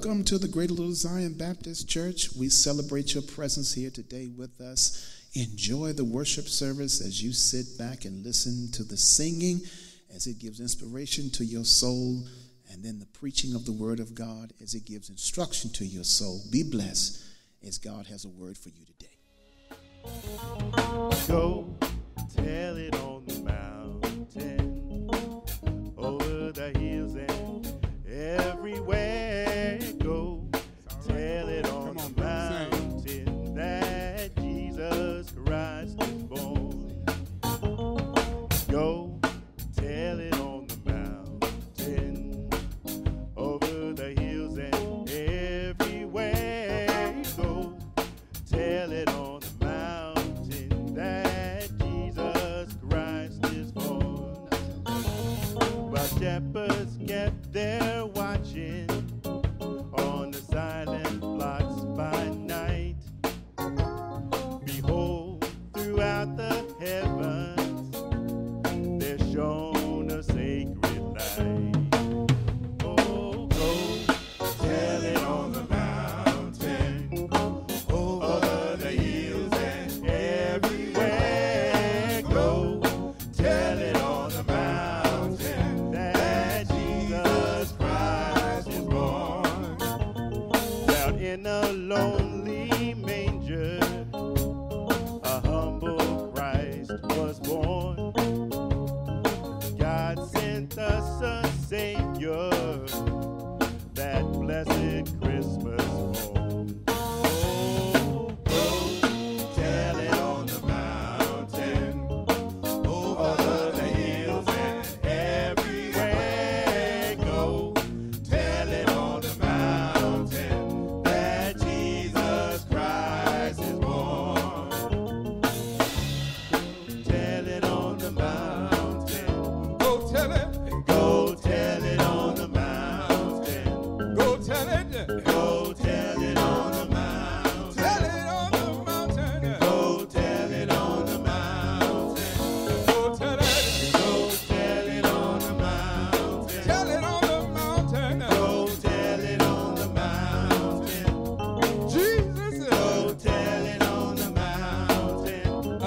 welcome to the Greater Little Zion Baptist Church. We celebrate your presence here today with us. Enjoy the worship service as you sit back and listen to the singing as it gives inspiration to your soul, and then the preaching of the Word of God as it gives instruction to your soul. Be blessed as God has a word for you today. Go tell it on the mountain,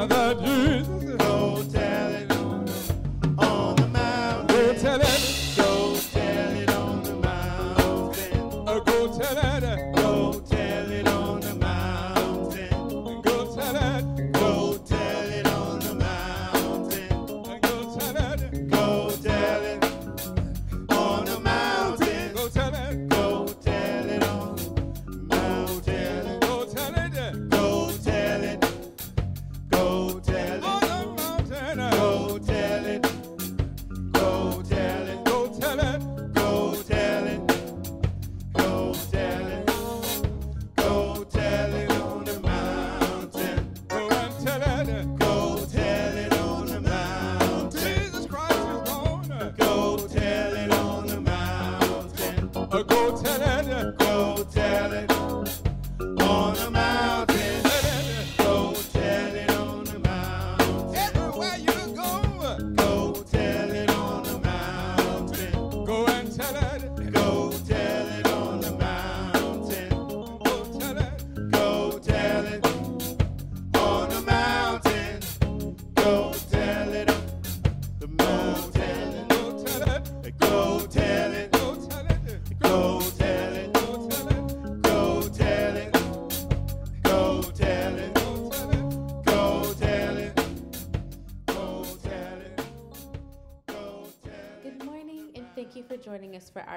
That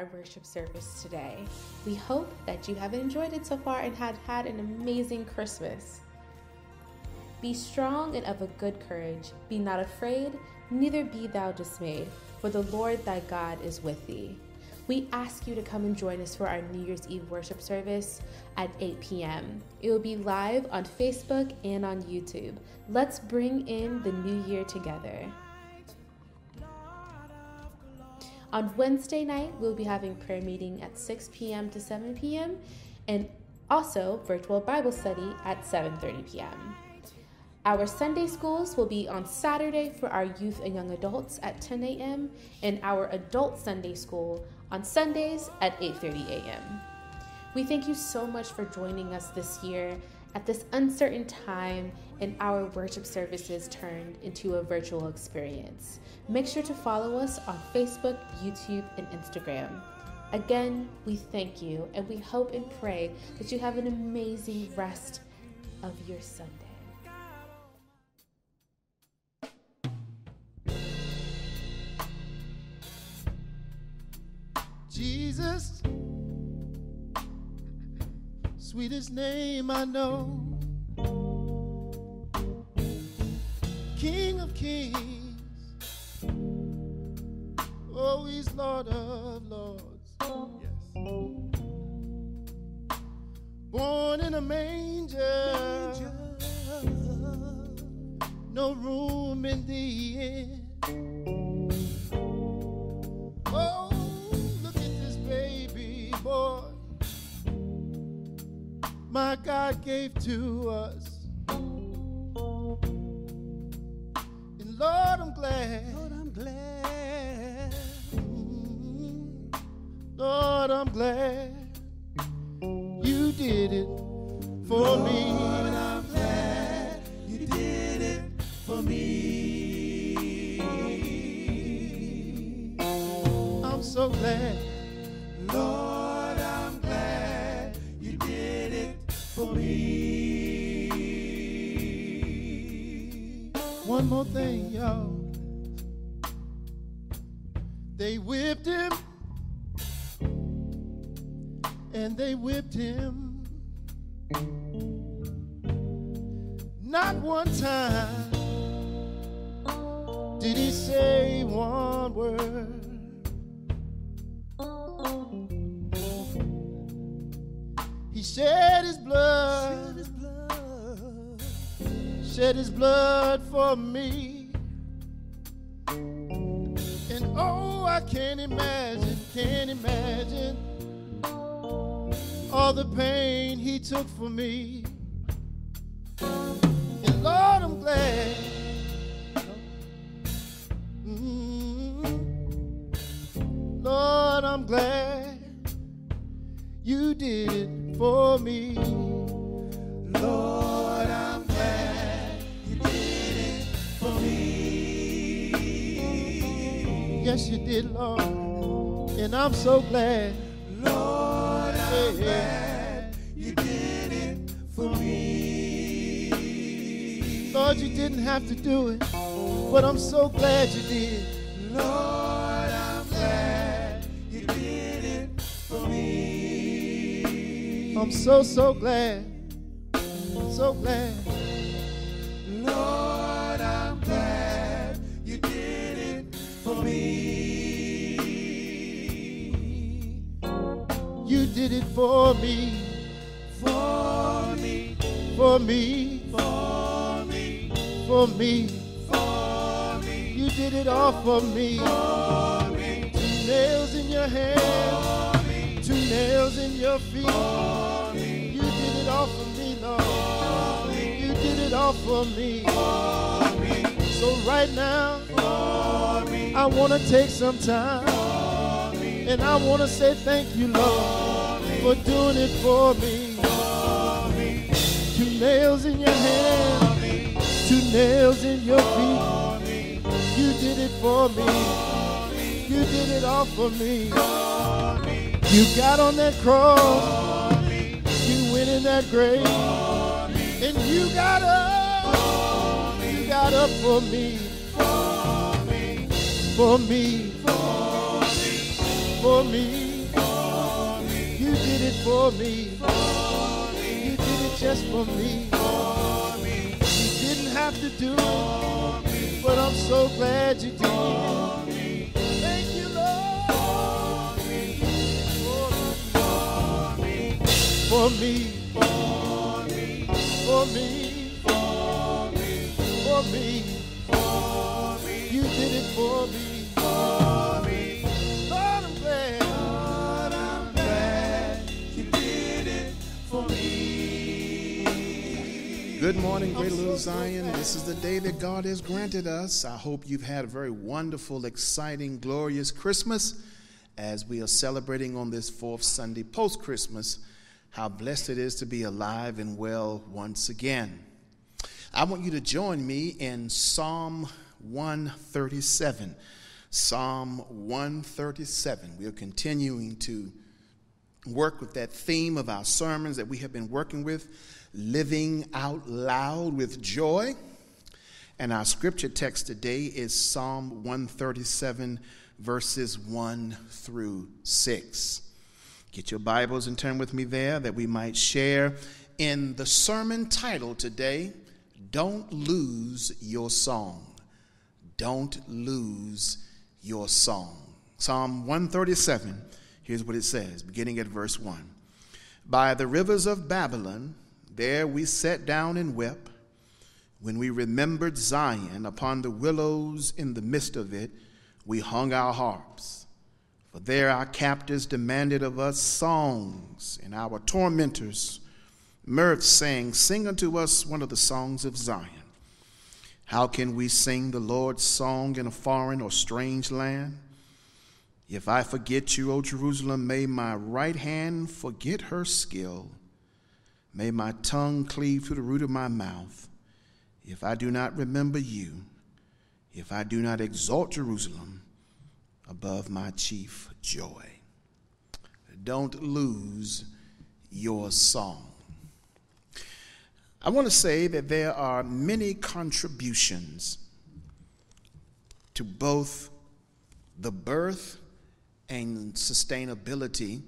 our worship service today. We hope that you have enjoyed it so far and had had an amazing Christmas. Be strong and of a good courage. Be not afraid, neither be thou dismayed, for the Lord thy God is with thee. We ask you to come and join us for our New Year's Eve worship service at 8 p.m. It will be live on Facebook and on YouTube. Let's bring in the new year together. On Wednesday night, we'll be having prayer meeting at 6 p.m. to 7 p.m. and also virtual Bible study at 7:30 p.m. Our Sunday schools will be on Saturday for our youth and young adults at 10 a.m. and our adult Sunday school on Sundays at 8:30 a.m. We thank you so much for joining us this year at this uncertain time and our worship services turned into a virtual experience. Make sure to follow us on Facebook, YouTube, and Instagram. Again, we thank you and we hope and pray that you have an amazing rest of your Sunday. Jesus, sweetest name I know. King of kings, oh, he's Lord of lords. Yes. Born in a manger, no room in the inn. Oh, my God gave to us. And Lord, I'm glad. Lord, I'm glad. Mm, Lord, I'm glad you did it for me. Lord, I'm glad you did it for me. I'm so glad. One more thing, y'all. They whipped him, and they whipped him. Not one time shed his blood for me. And oh, I can't imagine, can't imagine all the pain he took for me. And Lord, I'm glad. Mm, Lord, I'm glad you did it for me. Yes, you did, Lord. And I'm so glad. Lord, I'm Yeah. glad you did it for me. Lord, you didn't have to do it, but I'm so glad you did. Lord, I'm glad you did it for me. I'm so, so glad. So glad. Did it for me, For me, for me, for me, for me. for me, You did it all for me. for me, Two nails in your hand, for me, two nails in your feet. for me, You did it all for me, Lord. You did it all for me. for me, So right now, for me, I want to take some time for me, and I want to say thank you, Lord, for doing it for me. for me, Two nails in your hand, two nails in your feet. me, You did it for me. for me, You did it all for me. for You got on that cross, for you went in that grave, for and you got up. You got up for me, for me, for me, for me, it for me. for me, You did it just for me. for me, You didn't have to do it, but I'm so glad you did. for Thank you, Lord. for me, For for me, for me, for me, for me, for me, for me. for me, You did it for me. for me. Good morning, Great Little Zion. This is the day that God has granted us. I hope you've had a very wonderful, exciting, glorious Christmas as we are celebrating on this fourth Sunday post Christmas. How blessed it is to be alive and well once again. I want you to join me in Psalm 137. Psalm 137. We are continuing to work with that theme of our sermons that we have been working with, living out loud with joy. And our scripture text today is Psalm 137, verses 1 through 6. Get your Bibles and turn with me there that we might share in the sermon title today Don't Lose Your Song. Don't Lose Your Song. Psalm 137, here's what it says, beginning at verse 1. By the rivers of Babylon, there we sat down and wept. When we remembered Zion upon the willows in the midst of it, we hung our harps. For there our captors demanded of us songs, and our tormentors mirth saying, Sing unto us one of the songs of Zion. How can we sing the Lord's song in a foreign or strange land? If I forget you, O Jerusalem, may my right hand forget her skill. May my tongue cleave to the root of my mouth. If I do not remember you, if I do not exalt Jerusalem, above my chief joy. Don't lose your song. I want to say that there are many contributions to both the birth and sustainability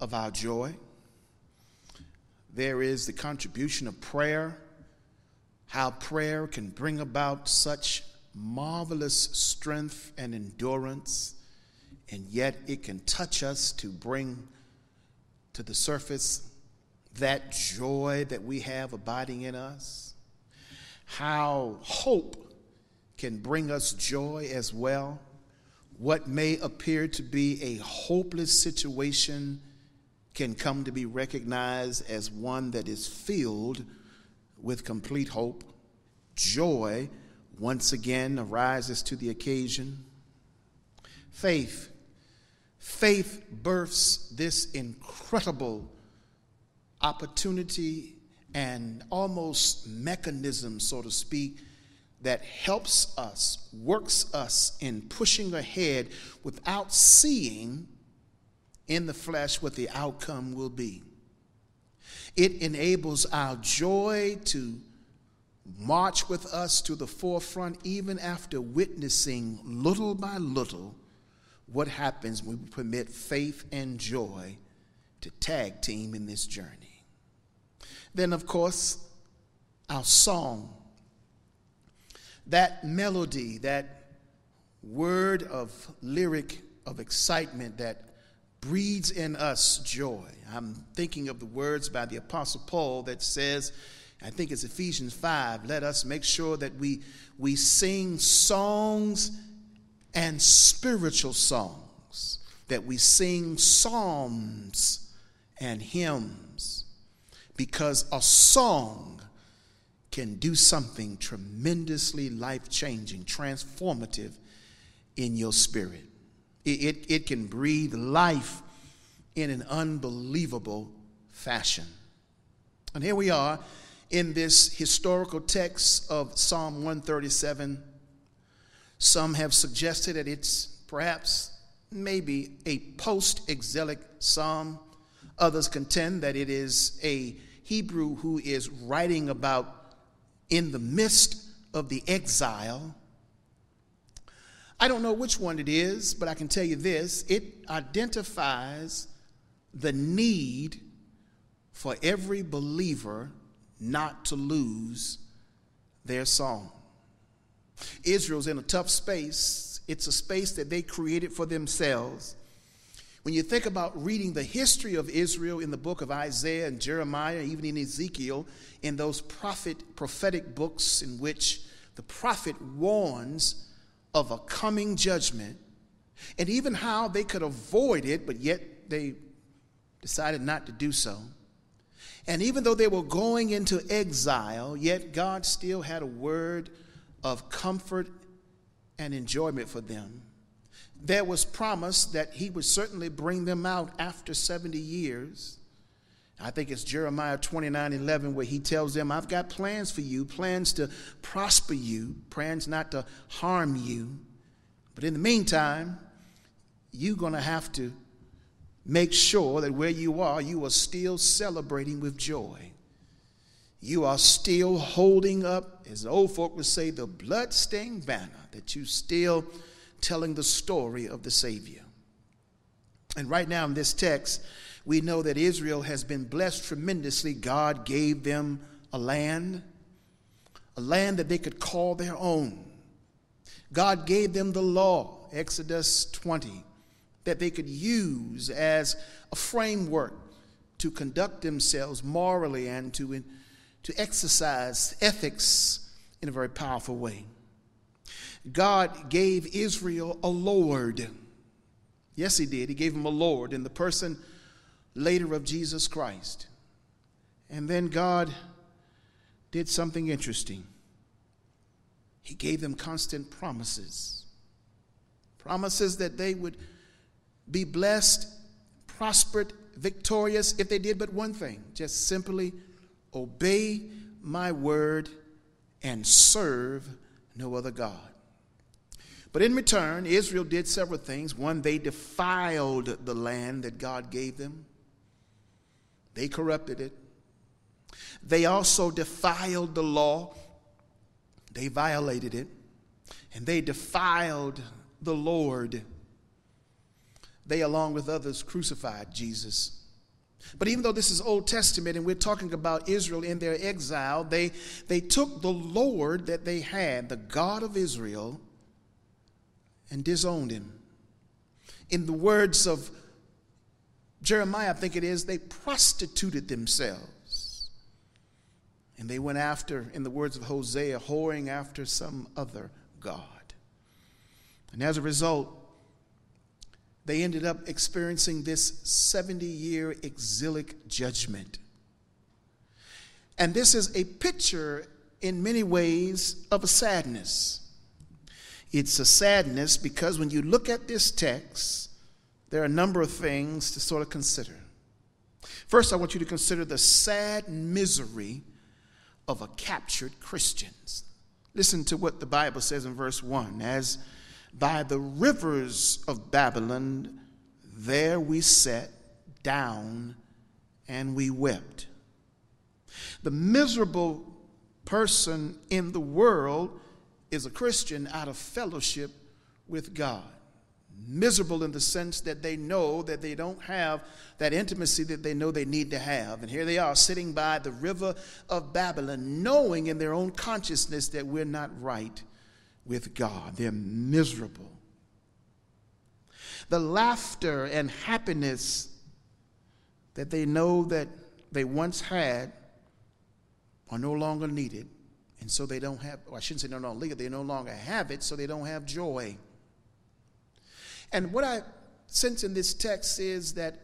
of our joy. There is the contribution of prayer, how prayer can bring about such marvelous strength and endurance, and yet it can touch us to bring to the surface that joy that we have abiding in us. How hope can bring us joy as well. What may appear to be a hopeless situation can come to be recognized as one that is filled with complete hope, joy, once again arises to the occasion. Faith. Faith births this incredible opportunity and almost mechanism, so to speak, that helps us, works us in pushing ahead without seeing in the flesh what the outcome will be. It enables our joy to march with us to the forefront even after witnessing little by little what happens when we permit faith and joy to tag team in this journey. Then, of course, our song, that melody, that word of lyric of excitement that breeds in us joy. I'm thinking of the words by the Apostle Paul that says, I think it's Ephesians 5. Let us make sure that we, we sing songs and spiritual songs, that we sing psalms and hymns, because a song can do something tremendously life changing, transformative in your spirit. It, it, it can breathe life in an unbelievable fashion. And here we are in this historical text of Psalm 137. Some have suggested that it's perhaps maybe a post exilic psalm. Others contend that it is a Hebrew who is writing about in the midst of the exile. I don't know which one it is, but I can tell you this it identifies the need for every believer not to lose their song. Israel's in a tough space. It's a space that they created for themselves. When you think about reading the history of Israel in the book of Isaiah and Jeremiah, even in Ezekiel, in those prophet, prophetic books in which the prophet warns of a coming judgment, and even how they could avoid it, but yet they decided not to do so. And even though they were going into exile, yet God still had a word of comfort and enjoyment for them. there was promise that he would certainly bring them out after 70 years. I think it's Jeremiah 29 11, where he tells them, I've got plans for you, plans to prosper you, plans not to harm you. But in the meantime, you're going to have to make sure that where you are, you are still celebrating with joy. You are still holding up, as old folk would say, the blood-stained banner, that you're still telling the story of the Savior. And right now in this text, we know that Israel has been blessed tremendously. God gave them a land, a land that they could call their own. God gave them the law, Exodus 20, that they could use as a framework to conduct themselves morally and to, to exercise ethics in a very powerful way. God gave Israel a Lord. Yes, He did. He gave him a Lord in the person later of Jesus Christ. And then God did something interesting. He gave them constant promises. Promises that they would be blessed, prospered, victorious if they did but one thing just simply obey my word and serve no other God. But in return, Israel did several things. One, they defiled the land that God gave them, they corrupted it. They also defiled the law, they violated it, and they defiled the Lord. They, along with others, crucified Jesus. But even though this is Old Testament and we're talking about Israel in their exile, they, they took the Lord that they had, the God of Israel, and disowned him. In the words of Jeremiah, I think it is, they prostituted themselves. And they went after, in the words of Hosea, whoring after some other God. And as a result, they ended up experiencing this 70 year exilic judgment. And this is a picture, in many ways, of a sadness. It's a sadness because when you look at this text, there are a number of things to sort of consider. First, I want you to consider the sad misery of a captured Christians. Listen to what the Bible says in verse 1 As by the rivers of Babylon, there we sat down and we wept. The miserable person in the world is a Christian out of fellowship with God. Miserable in the sense that they know that they don't have that intimacy that they know they need to have. And here they are sitting by the river of Babylon, knowing in their own consciousness that we're not right with God. They're miserable. The laughter and happiness that they know that they once had are no longer needed. And so they don't have, I shouldn't say no longer they no longer have it, so they don't have joy. And what I sense in this text is that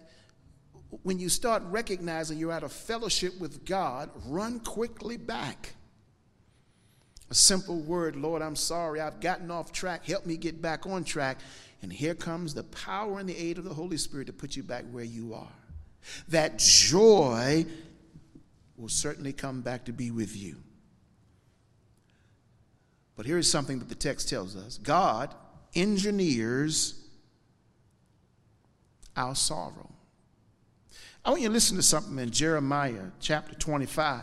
when you start recognizing you're out of fellowship with God, run quickly back. A simple word, Lord, I'm sorry, I've gotten off track, help me get back on track. And here comes the power and the aid of the Holy Spirit to put you back where you are. That joy will certainly come back to be with you. But here is something that the text tells us God engineers our sorrow. I want you to listen to something in Jeremiah chapter 25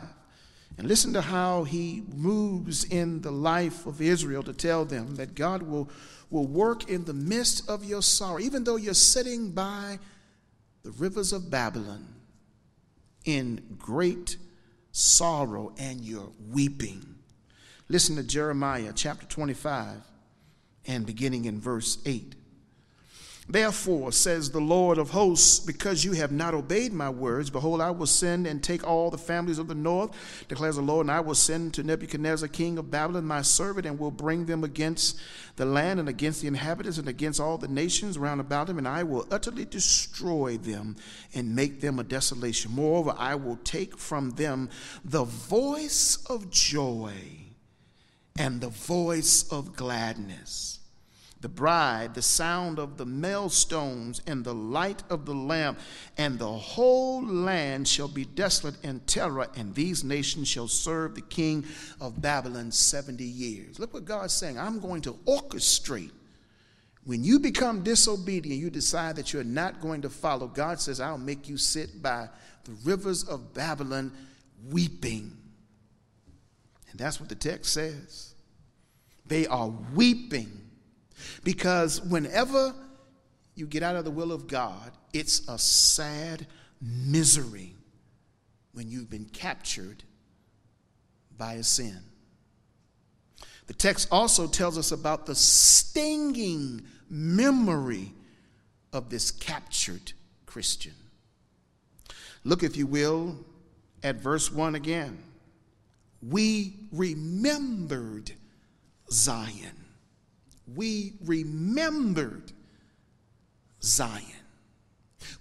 and listen to how he moves in the life of Israel to tell them that God will, will work in the midst of your sorrow, even though you're sitting by the rivers of Babylon in great sorrow and you're weeping. Listen to Jeremiah chapter 25 and beginning in verse 8. Therefore, says the Lord of hosts, because you have not obeyed my words, behold, I will send and take all the families of the north, declares the Lord, and I will send to Nebuchadnezzar, king of Babylon, my servant, and will bring them against the land and against the inhabitants and against all the nations round about them, and I will utterly destroy them and make them a desolation. Moreover, I will take from them the voice of joy and the voice of gladness the bride, the sound of the millstones, and the light of the lamp, and the whole land shall be desolate and terror, and these nations shall serve the king of Babylon 70 years. Look what God's saying. I'm going to orchestrate. When you become disobedient, you decide that you're not going to follow. God says, I'll make you sit by the rivers of Babylon weeping. And that's what the text says. They are weeping because whenever you get out of the will of God, it's a sad misery when you've been captured by a sin. The text also tells us about the stinging memory of this captured Christian. Look, if you will, at verse 1 again. We remembered Zion we remembered Zion.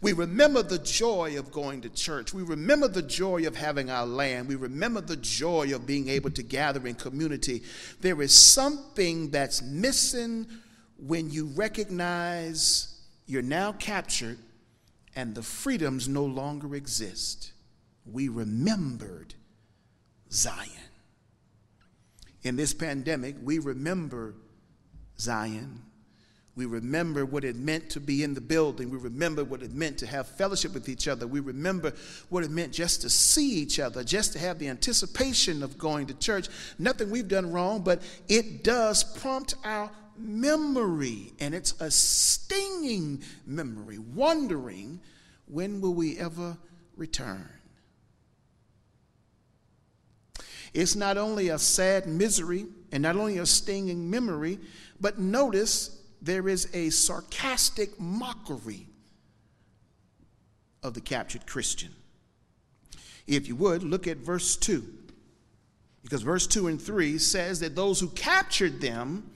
We remember the joy of going to church. We remember the joy of having our land. We remember the joy of being able to gather in community. There is something that's missing when you recognize you're now captured and the freedoms no longer exist. We remembered Zion. In this pandemic, we remember Zion. We remember what it meant to be in the building. We remember what it meant to have fellowship with each other. We remember what it meant just to see each other, just to have the anticipation of going to church. Nothing we've done wrong, but it does prompt our memory, and it's a stinging memory, wondering when will we ever return? It's not only a sad misery and not only a stinging memory, but notice there is a sarcastic mockery of the captured Christian. If you would, look at verse 2. Because verse 2 and 3 says that those who captured them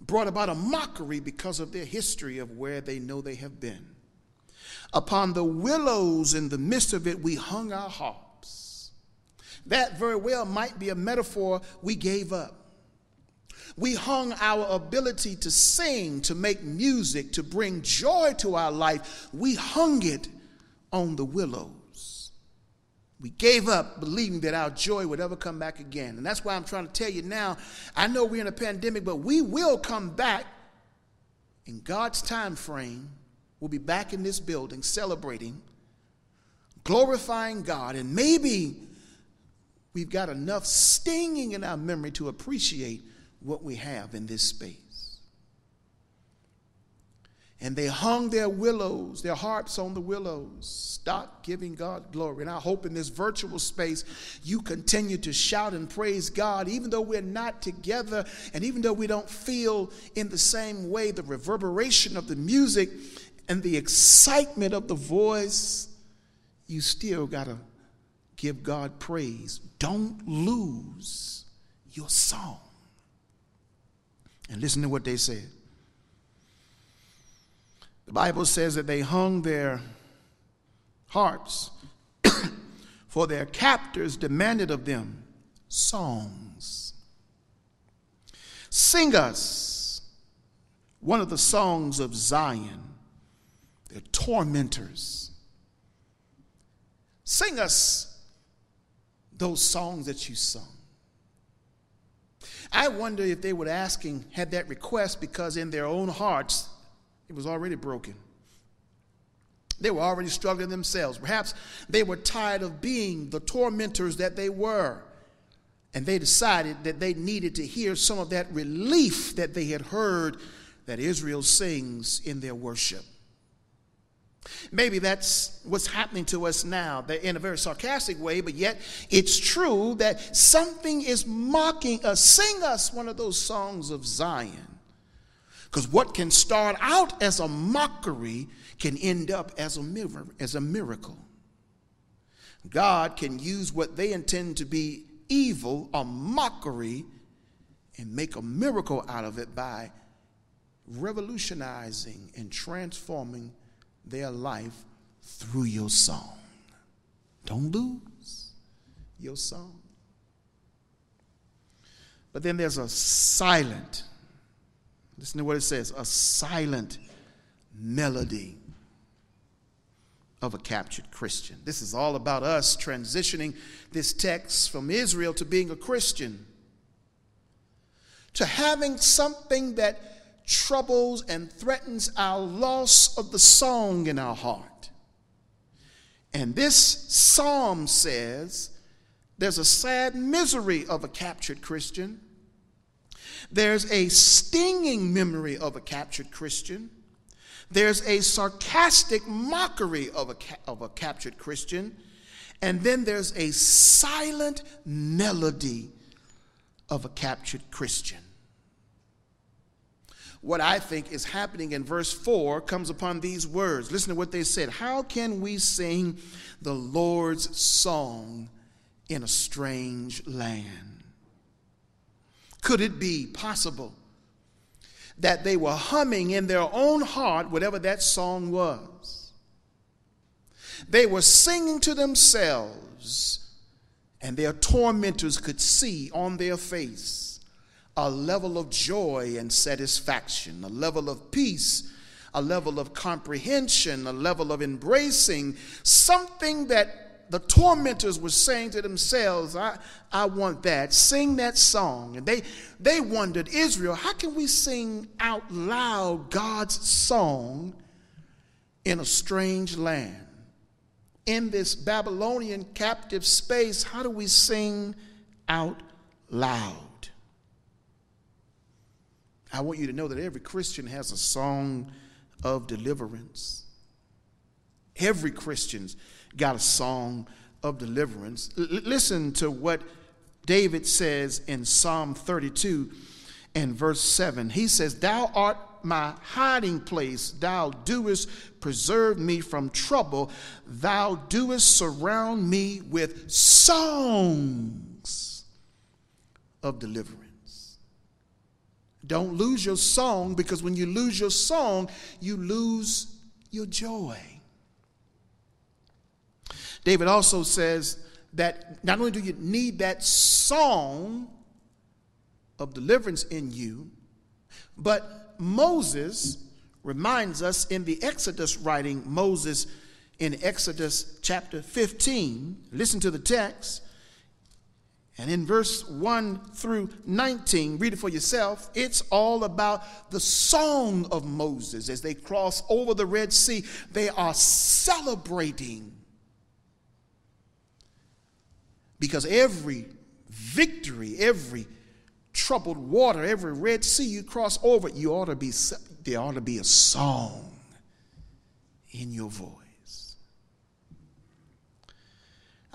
brought about a mockery because of their history of where they know they have been. Upon the willows in the midst of it, we hung our harps. That very well might be a metaphor we gave up. We hung our ability to sing, to make music, to bring joy to our life, we hung it on the willows. We gave up believing that our joy would ever come back again. And that's why I'm trying to tell you now I know we're in a pandemic, but we will come back in God's time frame. We'll be back in this building celebrating, glorifying God, and maybe we've got enough stinging in our memory to appreciate what we have in this space. And they hung their willows, their harps on the willows. Stop giving God glory. And I hope in this virtual space you continue to shout and praise God, even though we're not together and even though we don't feel in the same way the reverberation of the music and the excitement of the voice. You still got to give God praise. Don't lose your song. And listen to what they said. The Bible says that they hung their harps, for their captors demanded of them songs. Sing us one of the songs of Zion, their tormentors. Sing us those songs that you sung. I wonder if they were asking, had that request because in their own hearts it was already broken. They were already struggling themselves. Perhaps they were tired of being the tormentors that they were. And they decided that they needed to hear some of that relief that they had heard that Israel sings in their worship. Maybe that's what's happening to us now that in a very sarcastic way, but yet it's true that something is mocking us. Sing us one of those songs of Zion. Because what can start out as a mockery can end up as a, mir- as a miracle. God can use what they intend to be evil, a mockery, and make a miracle out of it by revolutionizing and transforming their life through your song. Don't lose your song. But then there's a silent, Listen to what it says a silent melody of a captured Christian. This is all about us transitioning this text from Israel to being a Christian, to having something that troubles and threatens our loss of the song in our heart. And this psalm says there's a sad misery of a captured Christian. There's a stinging memory of a captured Christian. There's a sarcastic mockery of a, of a captured Christian. And then there's a silent melody of a captured Christian. What I think is happening in verse 4 comes upon these words. Listen to what they said. How can we sing the Lord's song in a strange land? Could it be possible that they were humming in their own heart whatever that song was? They were singing to themselves, and their tormentors could see on their face a level of joy and satisfaction, a level of peace, a level of comprehension, a level of embracing, something that the tormentors were saying to themselves, I, I want that. Sing that song. And they, they wondered, Israel, how can we sing out loud God's song in a strange land? In this Babylonian captive space, how do we sing out loud? I want you to know that every Christian has a song of deliverance. Every Christian's got a song of deliverance. L- listen to what David says in Psalm 32 and verse 7. He says, Thou art my hiding place. Thou doest preserve me from trouble. Thou doest surround me with songs of deliverance. Don't lose your song because when you lose your song, you lose your joy. David also says that not only do you need that song of deliverance in you, but Moses reminds us in the Exodus writing, Moses in Exodus chapter 15, listen to the text. And in verse 1 through 19, read it for yourself. It's all about the song of Moses as they cross over the Red Sea. They are celebrating because every victory, every troubled water, every Red Sea you cross over, you ought to be there ought to be a song in your voice.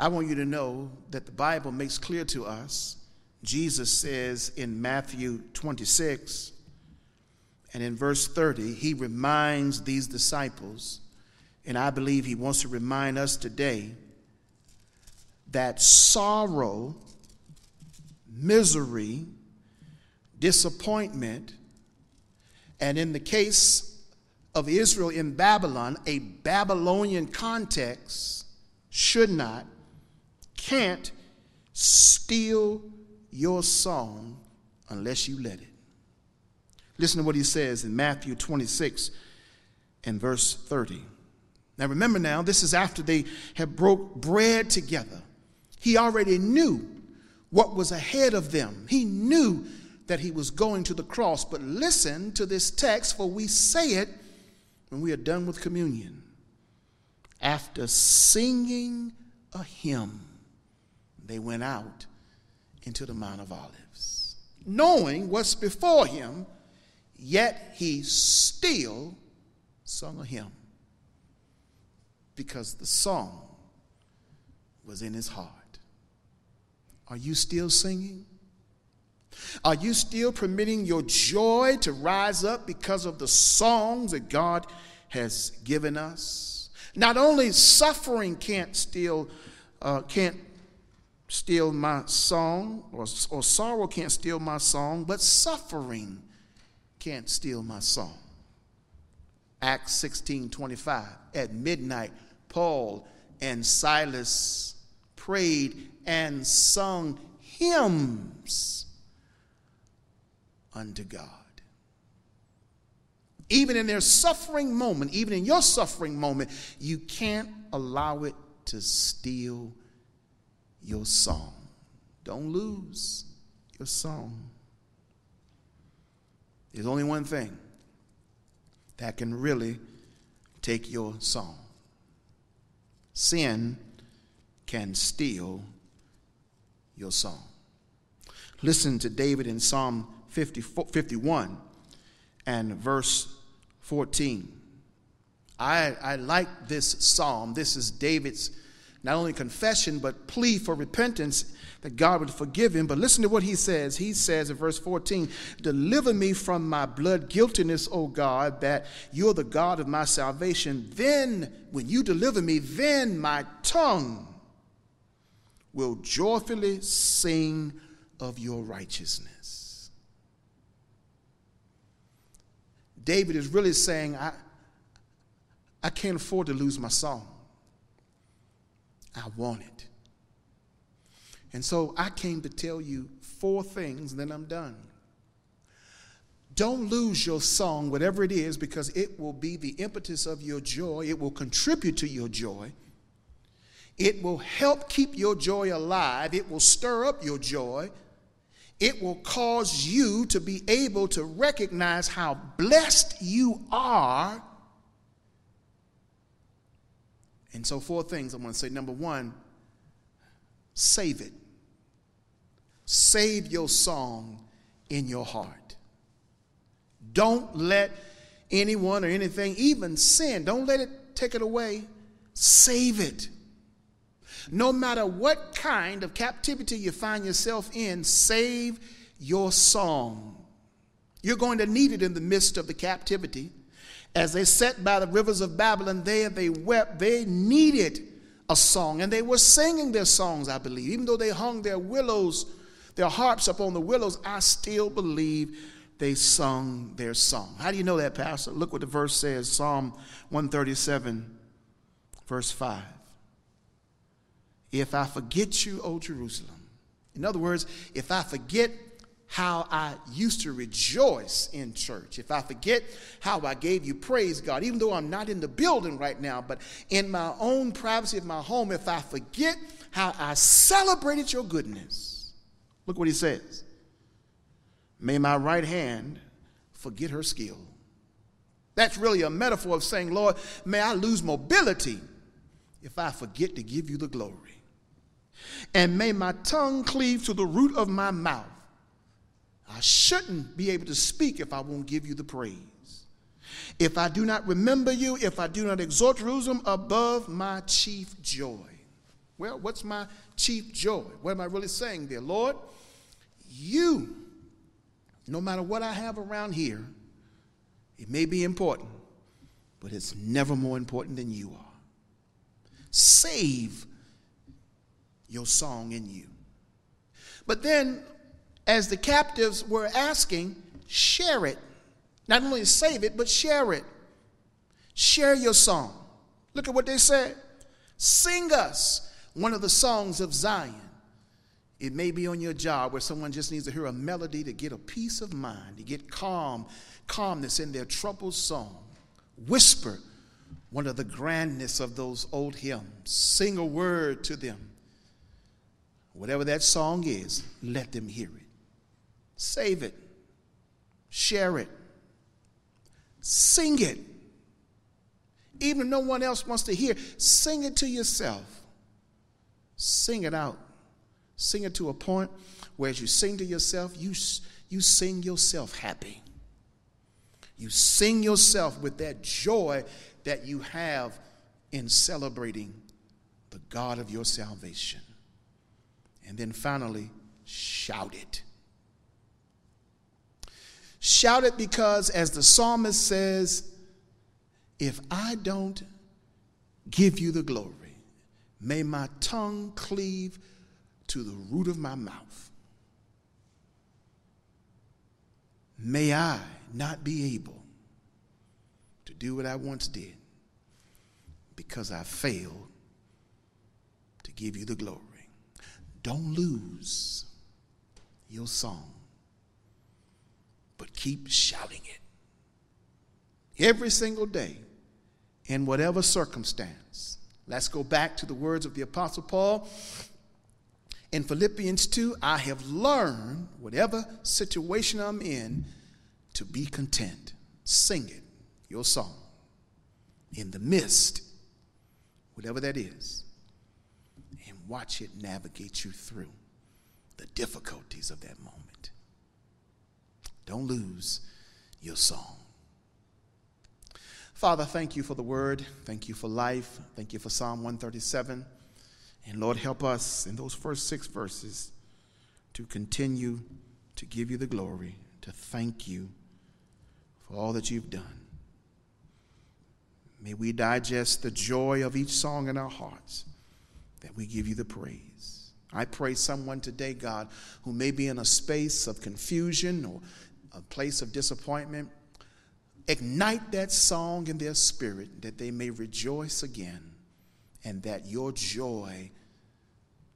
I want you to know that the Bible makes clear to us. Jesus says in Matthew 26 and in verse 30, he reminds these disciples, and I believe he wants to remind us today that sorrow, misery, disappointment, and in the case of Israel in Babylon, a Babylonian context should not, can't steal your song unless you let it. Listen to what he says in Matthew 26 and verse 30. Now remember now, this is after they had broke bread together. He already knew what was ahead of them. He knew that he was going to the cross. But listen to this text, for we say it when we are done with communion. After singing a hymn, they went out into the Mount of Olives. Knowing what's before him, yet he still sung a hymn because the song was in his heart. Are you still singing? Are you still permitting your joy to rise up because of the songs that God has given us? Not only suffering can't steal, uh, can't steal my song, or, or sorrow can't steal my song, but suffering can't steal my song. Acts 16 25. At midnight, Paul and Silas prayed and sung hymns unto God. Even in their suffering moment, even in your suffering moment, you can't allow it to steal your song. Don't lose your song. There's only one thing that can really take your song. Sin can steal your song. Listen to David in Psalm 50, 51 and verse 14. I, I like this psalm. This is David's not only confession, but plea for repentance that God would forgive him. But listen to what he says. He says in verse 14, Deliver me from my blood guiltiness, O God, that you're the God of my salvation. Then, when you deliver me, then my tongue will joyfully sing of your righteousness. David is really saying, I, I can't afford to lose my song. I want it. And so I came to tell you four things, then I'm done. Don't lose your song, whatever it is, because it will be the impetus of your joy. It will contribute to your joy. It will help keep your joy alive. It will stir up your joy. It will cause you to be able to recognize how blessed you are. And so, four things I want to say. Number one, save it. Save your song in your heart. Don't let anyone or anything, even sin, don't let it take it away. Save it. No matter what kind of captivity you find yourself in, save your song. You're going to need it in the midst of the captivity. As they sat by the rivers of Babylon, there they wept. They needed a song, and they were singing their songs, I believe. Even though they hung their willows, their harps upon the willows, I still believe they sung their song. How do you know that, Pastor? Look what the verse says Psalm 137, verse 5. If I forget you, O Jerusalem. In other words, if I forget how I used to rejoice in church, if I forget how I gave you praise, God, even though I'm not in the building right now, but in my own privacy of my home, if I forget how I celebrated your goodness, look what he says. May my right hand forget her skill. That's really a metaphor of saying, Lord, may I lose mobility if I forget to give you the glory. And may my tongue cleave to the root of my mouth I shouldn't be able to speak if I won't give you the praise. If I do not remember you, if I do not exalt Jerusalem above my chief joy. Well, what's my chief joy? What am I really saying there? Lord, you, no matter what I have around here, it may be important, but it's never more important than you are. Save your song in you. But then as the captives were asking, share it. Not only save it, but share it. Share your song. Look at what they said. Sing us one of the songs of Zion. It may be on your job where someone just needs to hear a melody to get a peace of mind, to get calm, calmness in their troubled song. Whisper one of the grandness of those old hymns. Sing a word to them. Whatever that song is, let them hear it. Save it. Share it. Sing it. Even if no one else wants to hear, sing it to yourself. Sing it out. Sing it to a point where as you sing to yourself, you, you sing yourself happy. You sing yourself with that joy that you have in celebrating the God of your salvation. And then finally, shout it. Shout it because, as the psalmist says, if I don't give you the glory, may my tongue cleave to the root of my mouth. May I not be able to do what I once did because I failed to give you the glory. Don't lose your song but keep shouting it. every single day in whatever circumstance. Let's go back to the words of the Apostle Paul. In Philippians 2, I have learned, whatever situation I'm in, to be content. Sing it, your song, in the midst, whatever that is, and watch it navigate you through the difficulties of that moment. Don't lose your song. Father, thank you for the word. Thank you for life. Thank you for Psalm 137. And Lord, help us in those first six verses to continue to give you the glory, to thank you for all that you've done. May we digest the joy of each song in our hearts that we give you the praise. I pray someone today, God, who may be in a space of confusion or a place of disappointment, ignite that song in their spirit that they may rejoice again and that your joy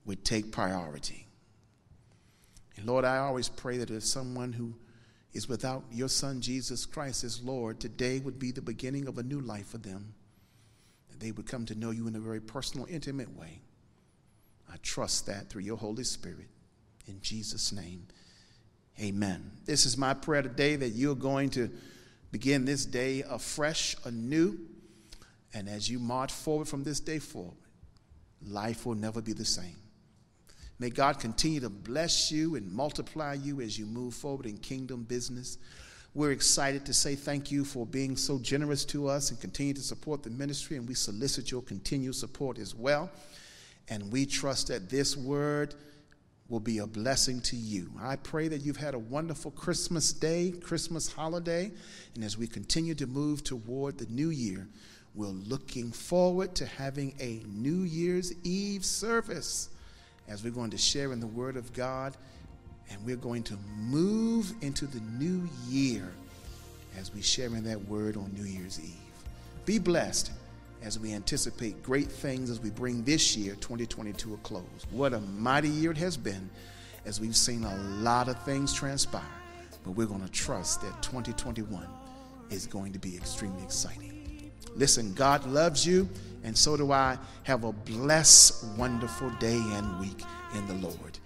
would take priority. And Lord, I always pray that if someone who is without your Son Jesus Christ as Lord, today would be the beginning of a new life for them. That they would come to know you in a very personal, intimate way. I trust that through your Holy Spirit. In Jesus' name, amen. This is my prayer today that you're going to begin this day afresh, anew. And as you march forward from this day forward, life will never be the same. May God continue to bless you and multiply you as you move forward in kingdom business. We're excited to say thank you for being so generous to us and continue to support the ministry, and we solicit your continued support as well. And we trust that this word will be a blessing to you. I pray that you've had a wonderful Christmas day, Christmas holiday, and as we continue to move toward the new year, we're looking forward to having a New Year's Eve service as we're going to share in the Word of God, and we're going to move into the new year as we share in that Word on New Year's Eve. Be blessed as we anticipate great things as we bring this year, 2020, to a close. What a mighty year it has been as we've seen a lot of things transpire, but we're going to trust that 2021 is going to be extremely exciting. Listen, God loves you, and so do I. Have a blessed, wonderful day and week in the Lord.